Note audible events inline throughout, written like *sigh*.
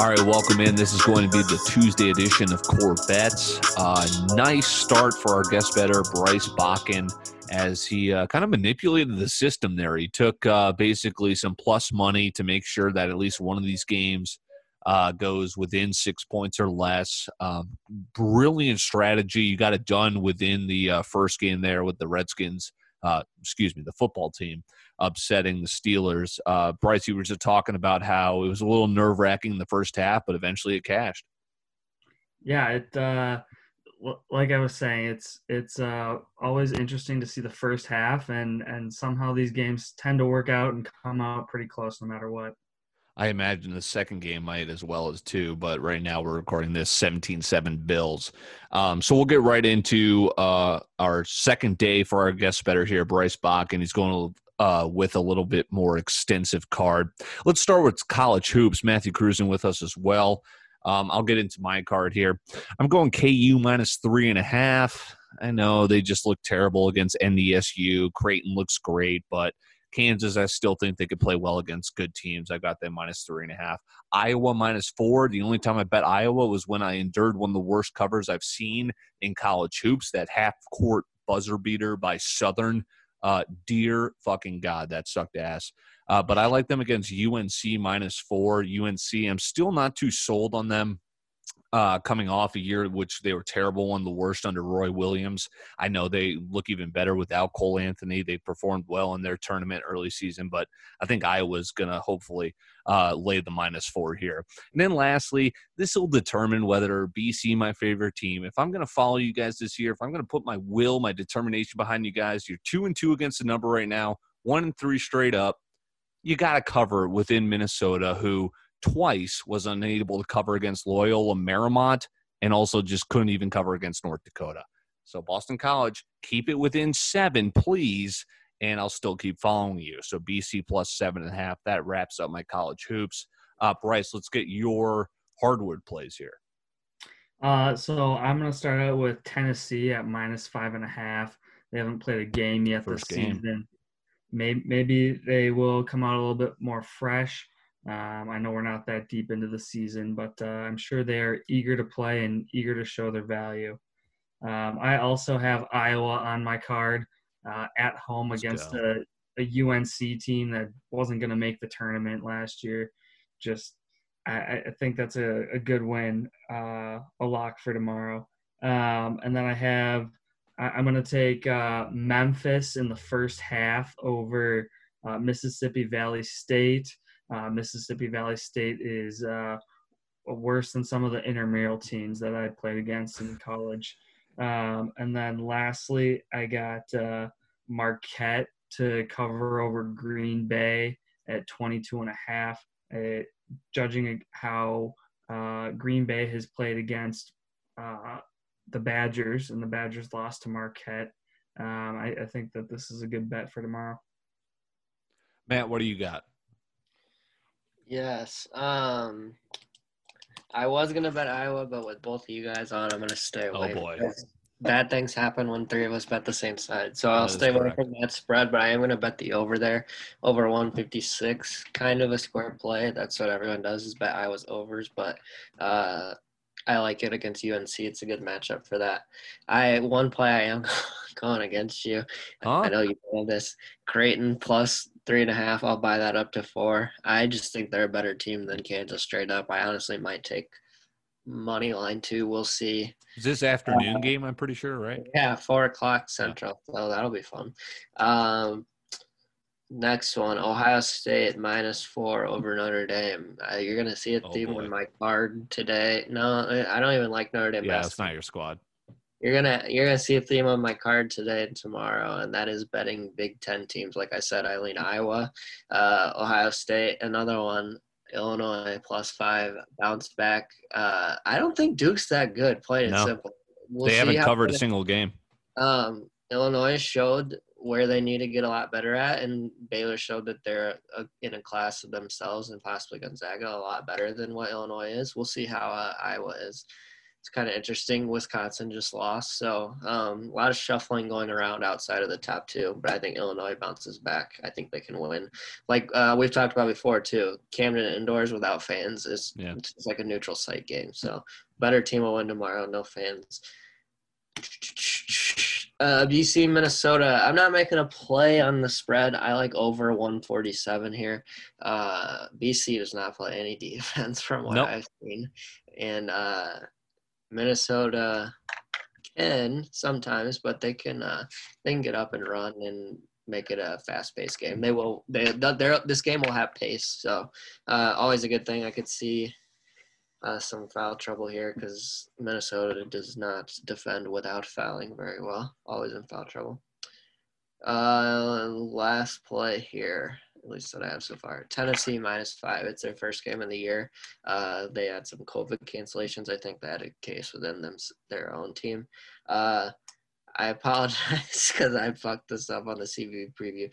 All right, welcome in. This is going to be the Tuesday edition of Core Bets. Uh, nice start for our guest better, Bryce Bakken, as he uh, kind of manipulated the system there. He took uh, basically some plus money to make sure that at least one of these games uh, goes within six points or less. Um, brilliant strategy. You got it done within the uh, first game there with the Redskins. Uh, excuse me, the football team upsetting the Steelers. Uh, Bryce, you were just talking about how it was a little nerve wracking in the first half, but eventually it cashed. Yeah, it uh, like I was saying, it's it's uh, always interesting to see the first half, and and somehow these games tend to work out and come out pretty close no matter what. I imagine the second game might as well as two, but right now we're recording this 17-7 Bills. Um, so we'll get right into uh, our second day for our guest better here, Bryce Bach, and he's going uh, with a little bit more extensive card. Let's start with college hoops. Matthew Cruzen with us as well. Um, I'll get into my card here. I'm going KU minus three and a half. I know they just look terrible against NDSU. Creighton looks great, but Kansas, I still think they could play well against good teams. I got them minus three and a half. Iowa minus four. The only time I bet Iowa was when I endured one of the worst covers I've seen in college hoops. That half court buzzer beater by Southern uh, dear fucking God, that sucked ass. Uh, but I like them against UNC minus four. UNC, I'm still not too sold on them uh, coming off a year which they were terrible, one of the worst under Roy Williams. I know they look even better without Cole Anthony. They performed well in their tournament early season, but I think Iowa's going to hopefully uh, lay the minus four here. And then lastly, this will determine whether BC my favorite team. If I'm going to follow you guys this year, if I'm going to put my will, my determination behind you guys, you're two and two against the number right now, one and three straight up. You got to cover within Minnesota, who twice was unable to cover against Loyola Marymount and also just couldn't even cover against North Dakota. So Boston College, keep it within seven, please, and I'll still keep following you. So BC plus seven and a half. That wraps up my college hoops. Uh, Bryce, let's get your hardwood plays here. Uh, so I'm going to start out with Tennessee at minus five and a half. They haven't played a game yet First this game. season. Maybe, maybe they will come out a little bit more fresh. Um, I know we're not that deep into the season, but uh, I'm sure they are eager to play and eager to show their value. Um, I also have Iowa on my card uh, at home against a, a, UNC team that wasn't going to make the tournament last year. Just, I, I think that's a, a good win, uh, a lock for tomorrow. Um, and then I have, I, am going to take uh, Memphis in the first half over uh, Mississippi Valley State. Uh, Mississippi Valley State is uh, worse than some of the intramural teams that I played against in college. Um, and then lastly, I got uh, Marquette to cover over Green Bay at 22 and a half. Uh, judging how uh, Green Bay has played against uh, the Badgers, and the Badgers lost to Marquette. Um, I, I think that this is a good bet for tomorrow. Matt, what do you got? Yes. Um, I was gonna bet Iowa, but with both of you guys on, I'm gonna stay oh, away. Oh boy. Bad things happen when three of us bet the same side, so I'll stay away from that spread. But I am gonna bet the over there, over 156, kind of a square play. That's what everyone does is bet Iowa's overs, but uh, I like it against UNC. It's a good matchup for that. I one play I am *laughs* going against you. Huh? I know you know this. Creighton plus three and a half. I'll buy that up to four. I just think they're a better team than Kansas straight up. I honestly might take money line too. We'll see. Is this afternoon uh, game? I'm pretty sure, right? Yeah, four o'clock central. Yeah. So that'll be fun. Um, next one, Ohio State minus four over Notre Dame. Uh, you're gonna see a oh, theme on my card today. No, I don't even like Notre Dame. Yeah, it's not your squad. You're gonna you're gonna see a theme on my card today and tomorrow, and that is betting Big Ten teams. Like I said, I lean Iowa, uh, Ohio State, another one, Illinois plus five, bounce back. Uh, I don't think Duke's that good. Plain and no. simple. we'll they haven't covered a single game. Um, Illinois showed where they need to get a lot better at, and Baylor showed that they're a, in a class of themselves and possibly Gonzaga a lot better than what Illinois is. We'll see how uh, Iowa is. It's kind of interesting. Wisconsin just lost, so um, a lot of shuffling going around outside of the top two. But I think Illinois bounces back. I think they can win. Like uh, we've talked about before too. Cameron indoors without fans is yeah. it's like a neutral site game. So better team will win tomorrow. No fans. Uh, BC Minnesota. I'm not making a play on the spread. I like over 147 here. Uh, BC does not play any *laughs* defense from what nope. I've seen, and uh, Minnesota can sometimes, but they can uh, they can get up and run and make it a fast-paced game. They will. They this game will have pace, so uh, always a good thing. I could see uh, some foul trouble here because Minnesota does not defend without fouling very well. Always in foul trouble. Uh, last play here, at least that I have so far. Tennessee minus five. It's their first game of the year. Uh, they had some COVID cancellations. I think they had a case within them, their own team. Uh, I apologize *laughs* because I fucked this up on the CV preview.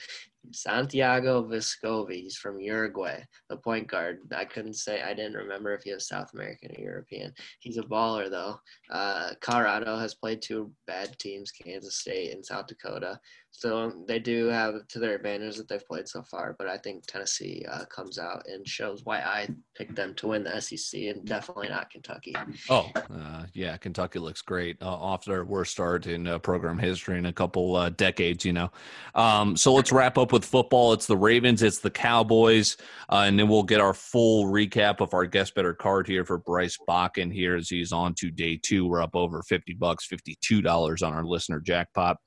Santiago Vescovi. He's from Uruguay, the point guard. I couldn't say, I didn't remember if he was South American or European. He's a baller, though. Uh, Colorado has played two bad teams, Kansas State and South Dakota. So they do have to their advantage that they've played so far, but I think Tennessee uh, comes out and shows why I picked them to win the SEC and definitely not Kentucky. Oh, uh, yeah, Kentucky looks great uh, off their worst start in uh, program history in a couple uh, decades, you know. Um, so let's wrap up with football. It's the Ravens, it's the Cowboys, uh, and then we'll get our full recap of our guest better card here for Bryce Bakken here as he's on to day two. We're up over 50 bucks, $52 on our listener jackpot.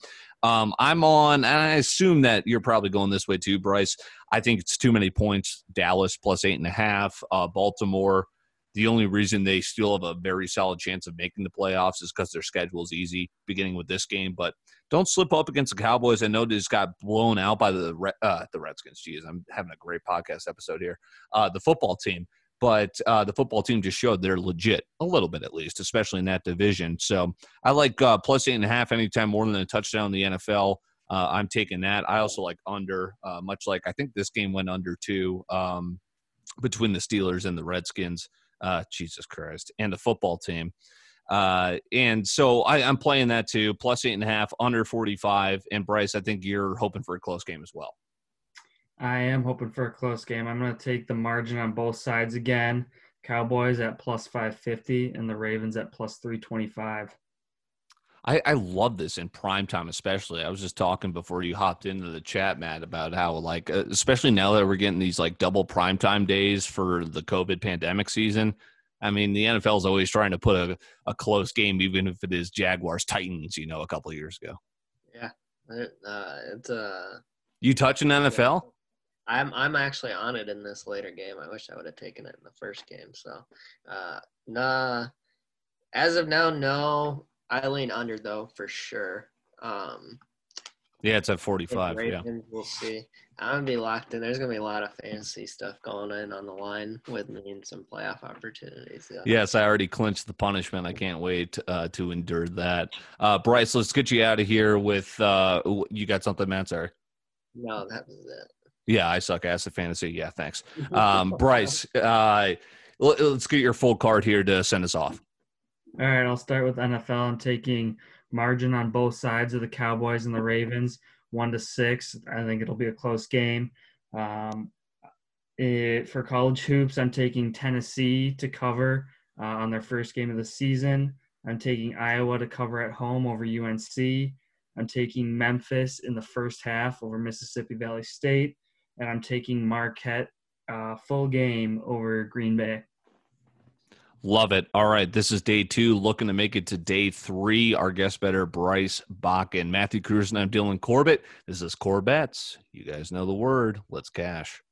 Um, I'm on, and I assume that you're probably going this way too, Bryce. I think it's too many points. Dallas plus eight and a half. Uh, Baltimore. The only reason they still have a very solid chance of making the playoffs is because their schedule is easy, beginning with this game. But don't slip up against the Cowboys. I know they just got blown out by the uh, the Redskins. Jeez, I'm having a great podcast episode here. Uh, the football team but uh, the football team just showed they're legit a little bit at least, especially in that division. So I like uh, plus eight and a half anytime more than a touchdown in the NFL. Uh, I'm taking that. I also like under, uh, much like I think this game went under too um, between the Steelers and the Redskins. Uh, Jesus Christ, and the football team. Uh, and so I, I'm playing that too, plus eight and a half, under 45. And Bryce, I think you're hoping for a close game as well. I am hoping for a close game. I'm going to take the margin on both sides again. Cowboys at plus 550 and the Ravens at plus 325. I, I love this in prime time, especially. I was just talking before you hopped into the chat, Matt, about how like, uh, especially now that we're getting these like double prime time days for the COVID pandemic season. I mean, the NFL is always trying to put a, a close game, even if it is Jaguars Titans, you know, a couple of years ago. Yeah, it, uh, it's uh, you touching NFL? I'm I'm actually on it in this later game. I wish I would have taken it in the first game. So, uh, nah. As of now, no. I lean under though for sure. Um, yeah, it's at 45. Ravens, yeah, we'll see. I'm gonna be locked in. There's gonna be a lot of fancy stuff going in on the line with me and some playoff opportunities. Yeah. Yes, I already clinched the punishment. I can't wait uh, to endure that. Uh, Bryce, let's get you out of here with. Uh, you got something, man? Sorry. No, that was it. Yeah, I suck ass at fantasy. Yeah, thanks. *laughs* Um, Bryce, uh, let's get your full card here to send us off. All right, I'll start with NFL. I'm taking margin on both sides of the Cowboys and the Ravens, one to six. I think it'll be a close game. Um, it, for college hoops, I'm taking Tennessee to cover uh, on their first game of the season. I'm taking Iowa to cover at home over UNC. I'm taking Memphis in the first half over Mississippi Valley State and I'm taking Marquette uh, full game over Green Bay. Love it. All right. This is day two. Looking to make it to day three. Our guest better, Bryce Bakken. Matthew Cruz and I'm Dylan Corbett. This is Corbett's. You guys know the word. Let's cash.